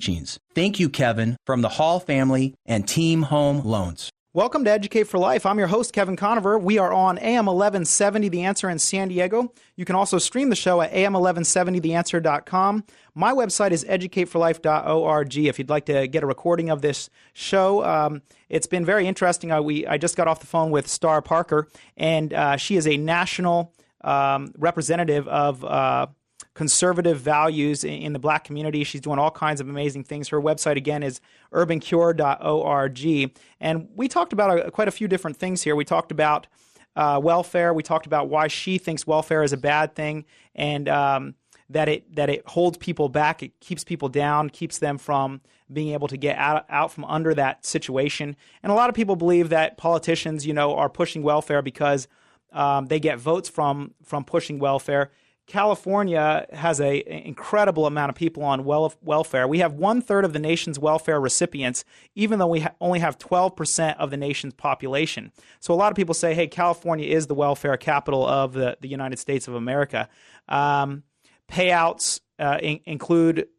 teachings. Thank you, Kevin, from the Hall family and Team Home Loans. Welcome to Educate for Life. I'm your host, Kevin Conover. We are on AM 1170 The Answer in San Diego. You can also stream the show at am1170theanswer.com. My website is educateforlife.org if you'd like to get a recording of this show. Um, it's been very interesting. I, we, I just got off the phone with Star Parker, and uh, she is a national um, representative of. Uh, conservative values in, the black community. She's doing all kinds of amazing things. Her website, again, is urbancure.org. And we talked about a, quite a few different things here. We talked about uh, welfare. We talked about why she thinks welfare is a bad thing and um, that it that it holds people back. It keeps people down, keeps them from being able to get out, out from under that situation. And a lot of people believe that politicians, you know, are pushing welfare because um, they get votes from from pushing welfare. California has a incredible amount of people on wel- welfare. We have one third of the nation's welfare recipients, even though we ha- only have 12% of the nation's population. So a lot of people say, hey, California is the welfare capital of the, the United States of America. Um, payouts uh, in- include,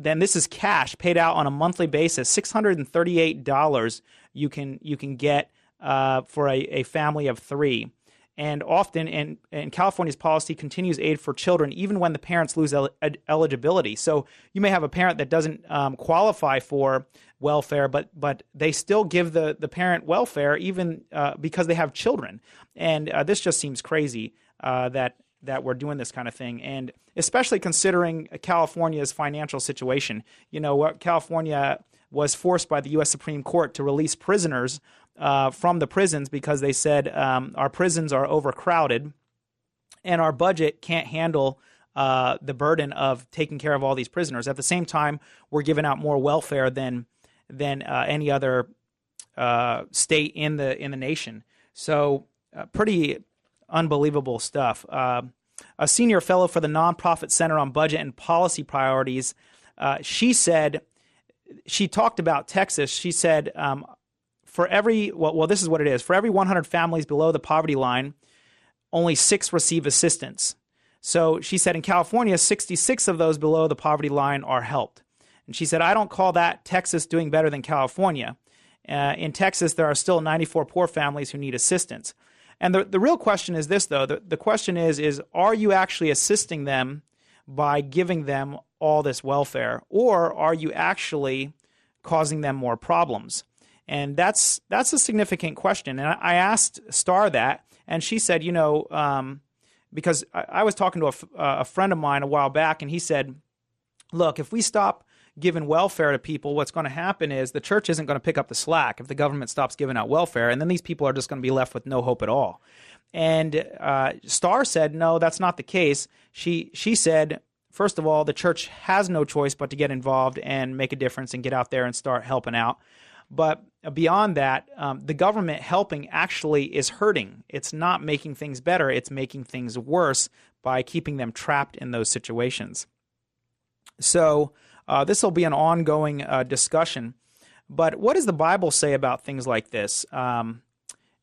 then this is cash paid out on a monthly basis, $638 you can, you can get uh, for a, a family of three. And often, in, California's policy, continues aid for children even when the parents lose el- eligibility. So you may have a parent that doesn't um, qualify for welfare, but but they still give the the parent welfare even uh, because they have children. And uh, this just seems crazy uh, that that we're doing this kind of thing, and especially considering California's financial situation. You know, California was forced by the U.S. Supreme Court to release prisoners uh, from the prisons because they said um, our prisons are overcrowded and our budget can't handle uh, the burden of taking care of all these prisoners. At the same time, we're giving out more welfare than than uh, any other uh, state in the in the nation. So, uh, pretty unbelievable stuff. Uh, a senior fellow for the Nonprofit Center on Budget and Policy Priorities, she said she talked about Texas. She said um, for every well, well, this is what it is. For every 100 families below the poverty line, only six receive assistance. So she said in California, 66 of those below the poverty line are helped. And she said, I don't call that Texas doing better than California. Uh, in Texas, there are still 94 poor families who need assistance. And the, the real question is this, though. The, the question is, is are you actually assisting them by giving them all this welfare, or are you actually causing them more problems? And that's that's a significant question. And I asked Star that, and she said, you know, um, because I, I, was talking to a, a friend of mine a while back, and he said, look, if we stop giving welfare to people, what's going to happen is the church isn't going to pick up the slack if the government stops giving out welfare, and then these people are just going to be left with no hope at all. And uh, said, no, that's not the case. She she said, first of all, the church has no choice but to get involved and make a difference and get out there and start helping out. But beyond that, um, the government helping actually is hurting. It's not making things better, it's making things worse by keeping them trapped in those situations. So, uh, this will be an ongoing uh, discussion. But what does the Bible say about things like this? Um,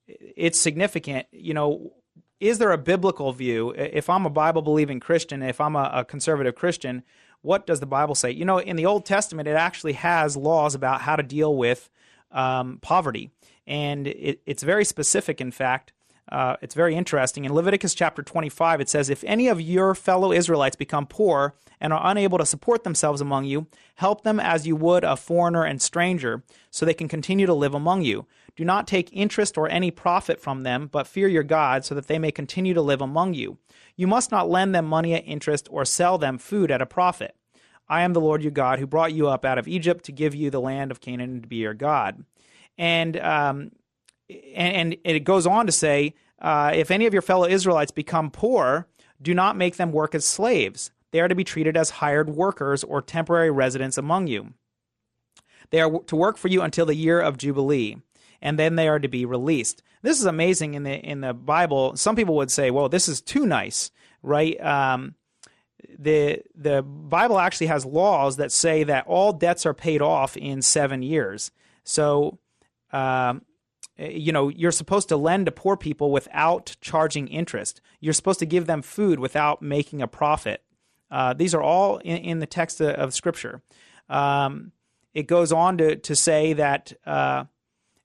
it's significant. You know, is there a biblical view? If I'm a Bible believing Christian, if I'm a, a, conservative Christian, what does the Bible say? You know, in the Old Testament, it actually has laws about how to deal with um, poverty. And it, it's very specific, in fact. Uh, it's very interesting. In Leviticus chapter 25, it says, If any of your fellow Israelites become poor and are unable to support themselves among you, help them as you would a foreigner and stranger, so they can continue to live among you. Do not take interest or any profit from them, but fear your God, so that they may continue to live among you. You must not lend them money at interest or sell them food at a profit. I am the Lord your God who brought you up out of Egypt to give you the land of Canaan to be your God. And um, and, and it goes on to say, uh, if any of your fellow Israelites become poor, do not make them work as slaves. They are to be treated as hired workers or temporary residents among you. They are to work for you until the year of Jubilee, and then they are to be released. This is amazing in the in the Bible. Some people would say, "Well, this is too nice," right? Um, the the Bible actually has laws that say that all debts are paid off in seven years. So, um, you know, you're supposed to lend to poor people without charging interest. You're supposed to give them food without making a profit. Uh, these are all in, in, the text of Scripture. Um, it goes on to, to say that uh,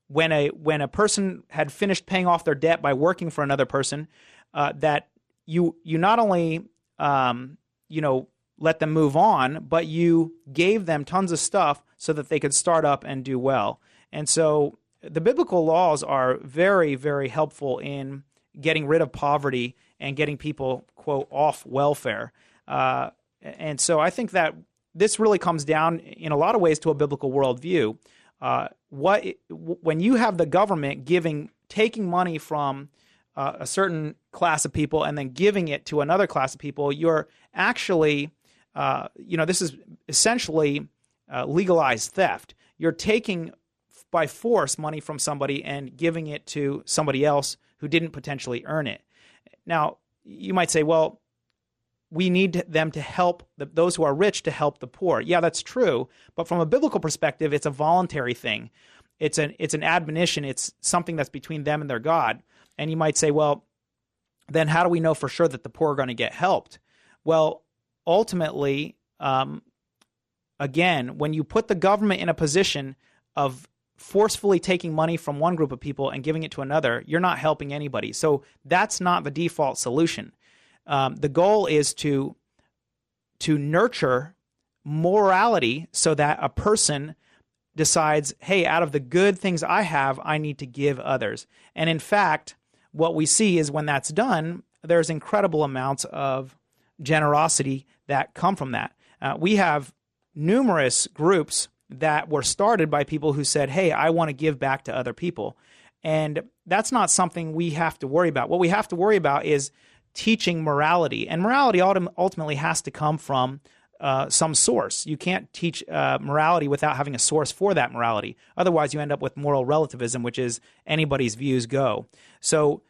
when a when a person had finished paying off their debt by working for another person, uh, that you you not only um, you know let them move on, but you gave them tons of stuff so that they could start up and do well. And so the biblical laws are very, very helpful in getting rid of poverty and getting people, quote, off welfare. Uh, and so I think that this really comes down in a lot of ways to a biblical worldview. Uh, what when you have the government giving, taking money from uh, a certain class of people and then giving it to another class of people, you're actually, uh, you know, this is essentially uh, legalized theft. You're taking by force money from somebody and giving it to somebody else who didn't potentially earn it. Now, you might say, well, we need them to help the, those who are rich to help the poor. Yeah, that's true. But from a biblical perspective, it's a voluntary thing. It's an it's an admonition. It's something that's between them and their God. And you might say, well, then how do we know for sure that the poor are going to get helped? Well, ultimately, um, again, when you put the government in a position of forcefully taking money from one group of people and giving it to another, you're not helping anybody. So that's not the default solution. Um, the goal is to to nurture morality so that a person decides, hey, out of the good things I have, I need to give others. And in fact, what we see is when that's done, there's incredible amounts of generosity that come from that. Uh, we have numerous groups that were started by people who said, Hey, I want to give back to other people. And that's not something we have to worry about. What we have to worry about is teaching morality. And morality ultimately has to come from uh, some source. You can't teach uh, morality without having a source for that morality. Otherwise, you end up with moral relativism, which is anybody's views go. So,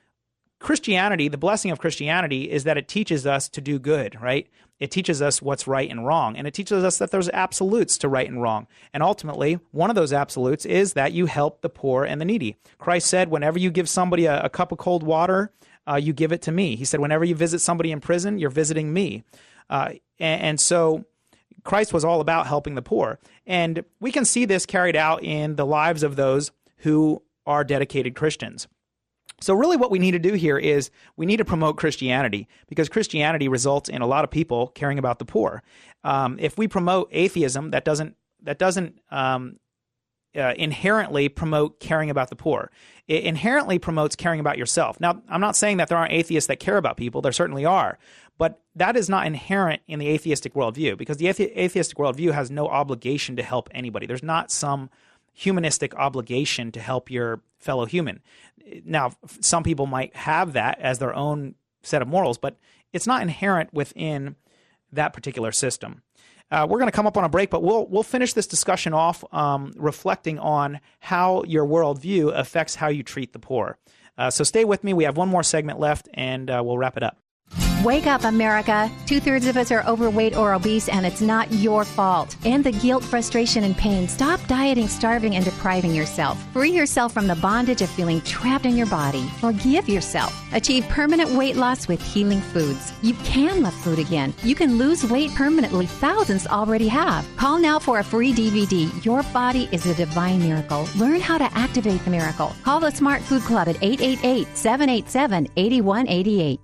Christianity, the blessing of Christianity is that it teaches us to do good, right? It teaches us what's right and wrong, and it teaches us that there's absolutes to right and wrong. And ultimately, one of those absolutes is that you help the poor and the needy. Christ said, whenever you give somebody a, a cup of cold water, uh, you give it to me. He said, whenever you visit somebody in prison, you're visiting me. Uh, and, and so Christ was all about helping the poor. And we can see this carried out in the lives of those who are dedicated Christians. So, really, what we need to do here is we need to promote Christianity because Christianity results in a lot of people caring about the poor. Um, if we promote atheism, that doesn't that doesn't um, uh, inherently promote caring about the poor. It inherently promotes caring about yourself. Now, I'm not saying that there aren't atheists that care about people. There certainly are, but that is not inherent in the atheistic worldview because the athe- atheistic worldview has no obligation to help anybody. There's not some humanistic obligation to help your fellow human. Now, some people might have that as their own set of morals, but it's not inherent within that particular system. Uh, we're going to come up on a break, but we'll we'll finish this discussion off um, reflecting on how your worldview affects how you treat the poor. Uh, so stay with me. We have one more segment left, and uh, we'll wrap it up. Wake up, America. Two thirds of us are overweight or obese, and it's not your fault. And the guilt, frustration, and pain. Stop dieting, starving, and depriving yourself. Free yourself from the bondage of feeling trapped in your body. Forgive yourself. Achieve permanent weight loss with healing foods. You can love food again. You can lose weight permanently. Thousands already have. Call now for a free DVD. Your body is a divine miracle. Learn how to activate the miracle. Call the Smart Food Club at 888 787 8188.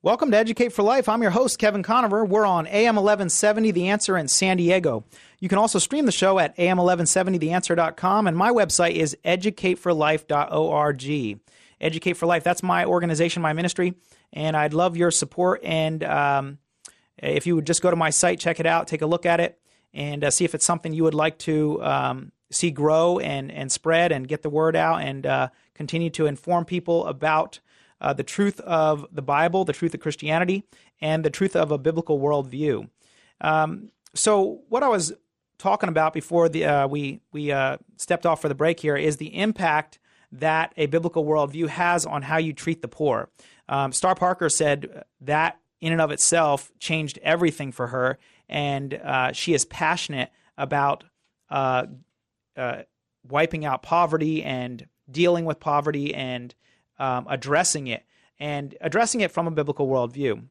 Welcome to Educate for Life. I'm your host, Kevin Conover. We're on AM 1170 The Answer in San Diego. You can also stream the show at am1170theanswer.com, and my website is educateforlife.org. Educate for Life, that's my organization, my ministry, and I'd love your support. And um, if you would just go to my site, check it out, take a look at it, and uh, see if it's something you would like to um, see grow and, and spread and get the word out and uh, continue to inform people about uh, the truth of the Bible, the truth of Christianity, and the truth of a biblical worldview. Um, so, what I was talking about before the, uh, we we uh, stepped off for the break here is the impact that a biblical worldview has on how you treat the poor. Um, Star Parker said that in and of itself changed everything for her, and uh, she is passionate about uh, uh, wiping out poverty and dealing with poverty and um, addressing it and addressing it from a biblical worldview.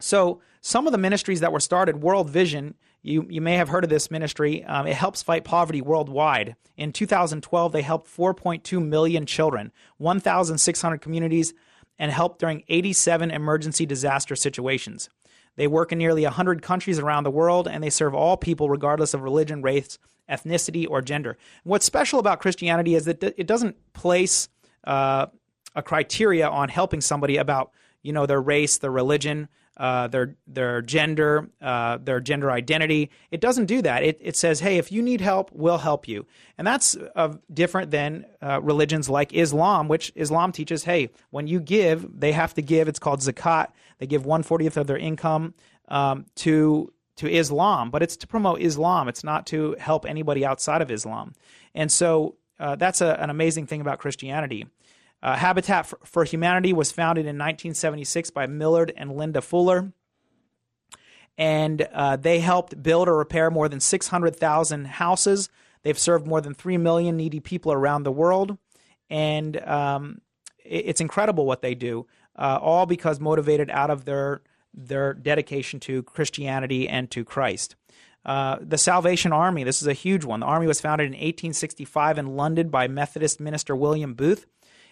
So, some of the ministries that were started, World Vision, you, you may have heard of this ministry. Um, it helps fight poverty worldwide. In 2012, they helped 4.2 million children, 1,600 communities, and helped during 87 emergency disaster situations. They work in nearly 100 countries around the world, and they serve all people regardless of religion, race, ethnicity, or gender. What's special about Christianity is that it doesn't place uh, a criteria on helping somebody about you know their race, their religion, uh, their their gender, uh, their gender identity. It doesn't do that. It, it says, hey, if you need help, we'll help you, and that's uh, different than uh, religions like Islam, which Islam teaches, hey, when you give, they have to give. It's called zakat. They give one fortieth of their income um, to to Islam, but it's to promote Islam. It's not to help anybody outside of Islam, and so uh, that's a, an amazing thing about Christianity. Uh, Habitat for, for, Humanity was founded in 1976 by Millard and Linda Fuller. And uh, they helped build or repair more than 600,000 houses. They've served more than 3 million needy people around the world. And um, it, it's incredible what they do, uh, all because motivated out of their, their dedication to Christianity and to Christ. Uh, the Salvation Army, this is a huge one. The Army was founded in 1865 in London by Methodist minister William Booth.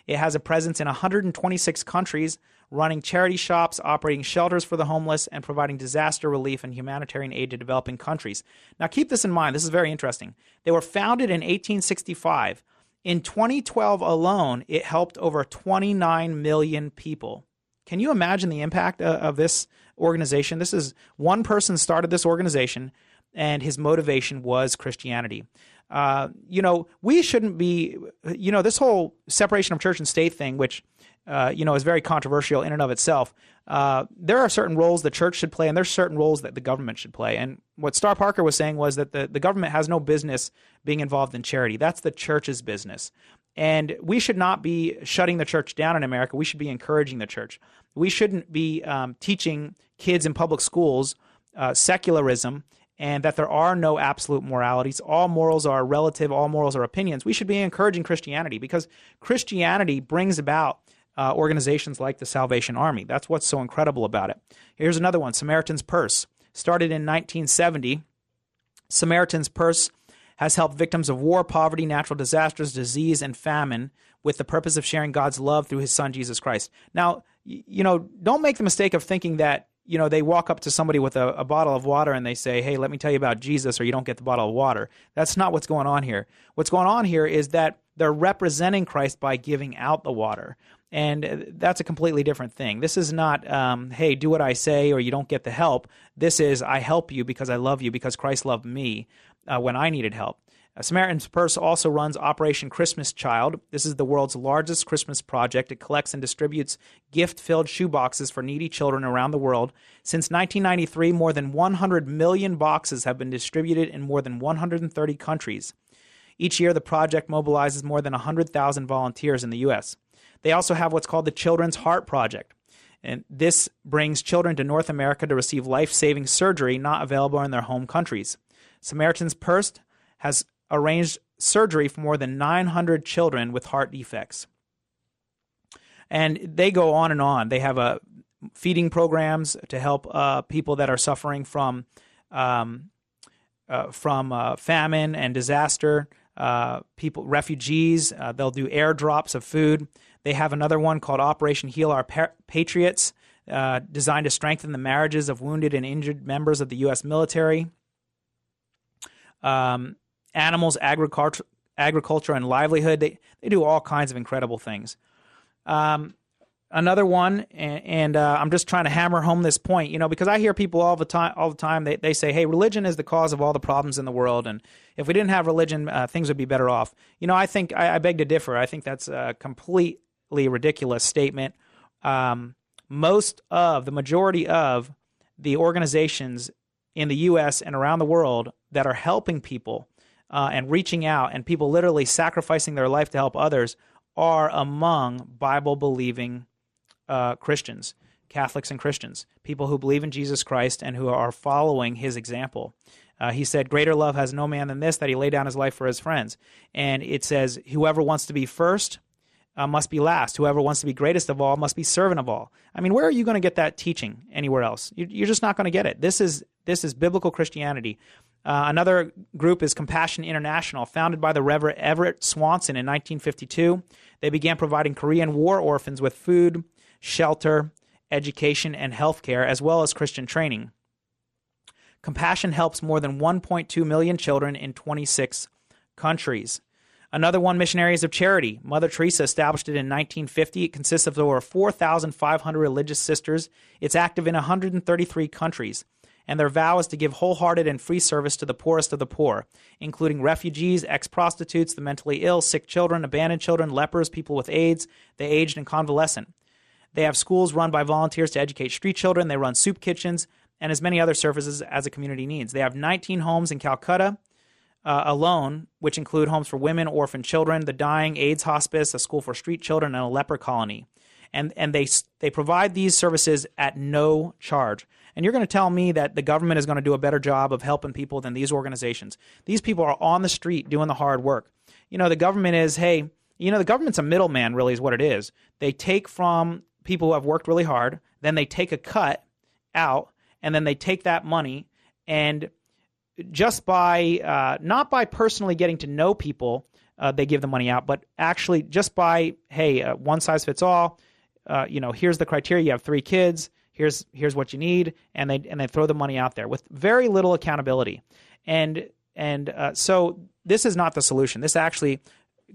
It has a presence in 126 countries, running charity shops, operating shelters for the homeless, and providing disaster relief and humanitarian aid to developing countries. Now, keep this in mind. This is very interesting. They were founded in 1865. In 2012 alone, it helped over 29 million people. Can you imagine the impact uh, of this organization? This is one person started this organization and his motivation was Christianity. Uh, you know, we shouldn't be, you know, this whole separation of church and state thing, which, uh, you know, is very controversial in and of itself. Uh, there are certain roles the church should play, and there's certain roles that the government should play. And what Star Parker was saying was that the, the government has no business being involved in charity. That's the church's business. And we should not be shutting the church down in America. We should be encouraging the church. We shouldn't be um, teaching kids in public schools uh, secularism and that there are no absolute moralities. All morals are relative, all morals are opinions. We should be encouraging Christianity because Christianity brings about uh, organizations like the Salvation Army. That's what's so incredible about it. Here's another one Samaritan's Purse. Started in 1970, Samaritan's Purse has helped victims of war, poverty, natural disasters, disease, and famine with the purpose of sharing God's love through his son, Jesus Christ. Now, you know, don't make the mistake of thinking that, you know, they walk up to somebody with a, a, bottle of water and they say, hey, let me tell you about Jesus, or you don't get the bottle of water. That's not what's going on here. What's going on here is that they're representing Christ by giving out the water. And that's a completely different thing. This is not, um, hey, do what I say or you don't get the help. This is, I help you because I love you, because Christ loved me uh, when I needed help. Uh, Samaritan's Purse also runs Operation Christmas Child. This is the world's largest Christmas project. It collects and distributes gift filled shoeboxes for needy children around the world. Since 1993, more than 100 million boxes have been distributed in more than 130 countries. Each year, the project mobilizes more than 100,000 volunteers in the U.S. They also have what's called the Children's Heart Project. And this brings children to North America to receive life saving surgery not available in their home countries. Samaritan's Purse has arranged surgery for more than 900 children with heart defects. And they go on and on. They have a uh, feeding programs to help uh, people that are suffering from um, uh, from uh, famine and disaster. Uh, people, refugees. They'll do airdrops of food. They have another one called Operation Heal Our Patriots, uh, designed to strengthen the marriages of wounded and injured members of the U.S. military. Um, animals, agriculture, agriculture, and livelihood. They they do all kinds of incredible things. Um, another one, and, and uh, I'm just trying to hammer home this point, you know, because I hear people all the time, all the time, they, they say, "Hey, religion is the cause of all the problems in the world, and if we didn't have religion, uh, things would be better off." You know, I think I, I, beg to differ. I think that's a completely ridiculous statement. Um, most of the majority of the organizations in the U.S. and around the world that are helping people uh, and reaching out and people literally sacrificing their life to help others are among Bible believing uh, Christians, Catholics and Christians, people who believe in Jesus Christ and who are following his example. Uh, he said, Greater love has no man than this, that he lay down his life for his friends. And it says, Whoever wants to be first uh, must be last. Whoever wants to be greatest of all must be servant of all. I mean, where are you going to get that teaching anywhere else? You're just not going to get it. This is this is biblical Christianity. Uh, another group is Compassion International, founded by the Reverend Everett Swanson in 1952. They began providing Korean war orphans with food, shelter, education, and health care, as well as Christian training. Compassion helps more than 1.2 million children in 26 countries. Another one, Missionaries of Charity. Mother Teresa established it in 1950. It consists of over 4,500 religious sisters. It's active in 133 countries. And their vow is to give wholehearted and free service to the poorest of the poor, including refugees, ex prostitutes, the mentally ill, sick children, abandoned children, lepers, people with AIDS, the aged, and convalescent. They have schools run by volunteers to educate street children. They run soup kitchens and as many other services as a community needs. They have 19 homes in Calcutta, uh, alone, which include homes for women, orphan children, the dying, AIDS hospice, a school for street children, and a leper colony. And, and they, they provide these services at no charge. And you're going to tell me that the government is going to do a better job of helping people than these organizations. These people are on the street doing the hard work. You know, the government is, hey, you know, the government's a middleman, really, is what it is. They take from people who have worked really hard, then they take a cut out, and then they take that money and just by uh, not by personally getting to know people, uh, they give the money out, but actually just by hey, uh, one size fits all. Uh, you know, here's the criteria. You have three kids. Here's here's what you need, and they and they throw the money out there with very little accountability, and and uh, so this is not the solution. This actually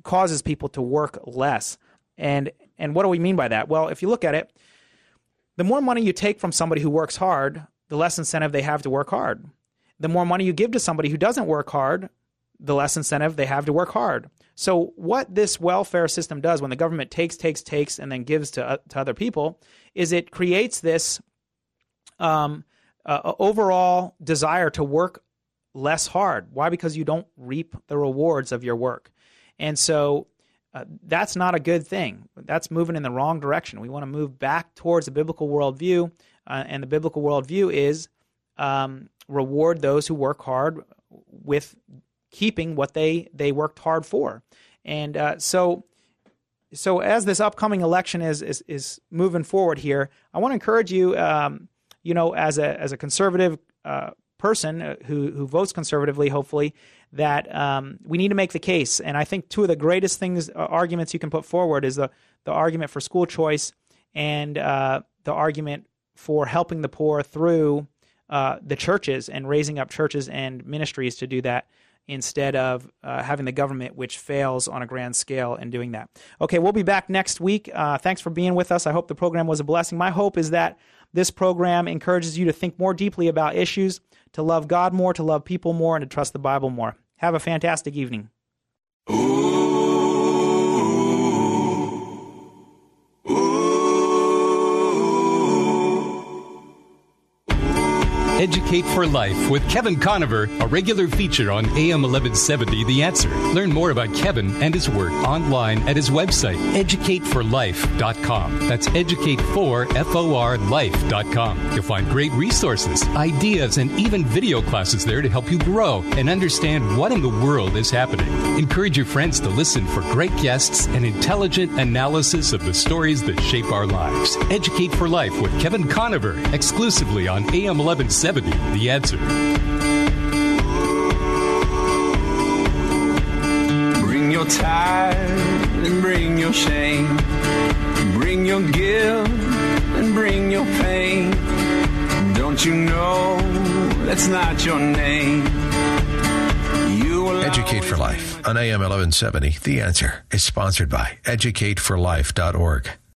causes people to work less. And and what do we mean by that? Well, if you look at it, the more money you take from somebody who works hard, the less incentive they have to work hard the more money you give to somebody who doesn't work hard, the less incentive they have to work hard. So, what this welfare system does when the government takes, takes, takes, and then gives to, uh, to other people is it creates this um, uh, overall desire to work less hard. Why? Because you don't reap the rewards of your work. And so, uh, that's not a good thing. That's moving in the wrong direction. We want to move back towards a biblical worldview, uh, and the biblical worldview is um, reward those who work hard with keeping what they they worked hard for. And uh, so, so as this upcoming election is is, is moving forward here, I want to encourage you, um, you know, as a as a conservative uh, person uh, who who votes conservatively, hopefully, that um, we need to make the case. And I think two of the greatest things, uh, arguments you can put forward is the, the argument for school choice and uh, the argument for helping the poor through uh, the churches and raising up churches and ministries to do that instead of uh, having the government, which fails on a grand scale in doing that. Okay, we'll be back next week. Uh, thanks for being with us. I hope the program was a blessing. My hope is that this program encourages you to think more deeply about issues to love God more, to love people more, and to trust the Bible more. Have a fantastic evening. Educate for Life with Kevin Conover, a regular feature on AM 1170 The Answer. Learn more about Kevin and his work online at his website, educateforlife.com. That's educatefor, You'll find great resources, ideas, and even video classes there to help you grow and understand what in the world is happening. Encourage your friends to listen for great guests and intelligent analysis of the stories that shape our lives. Educate for Life with Kevin Conover, exclusively on AM 1170 the answer. Bring your tithe and bring your shame. Bring your guilt and bring your pain. Don't you know that's not your name? Educate for Life on AM 1170. The answer is sponsored by educateforlife.org.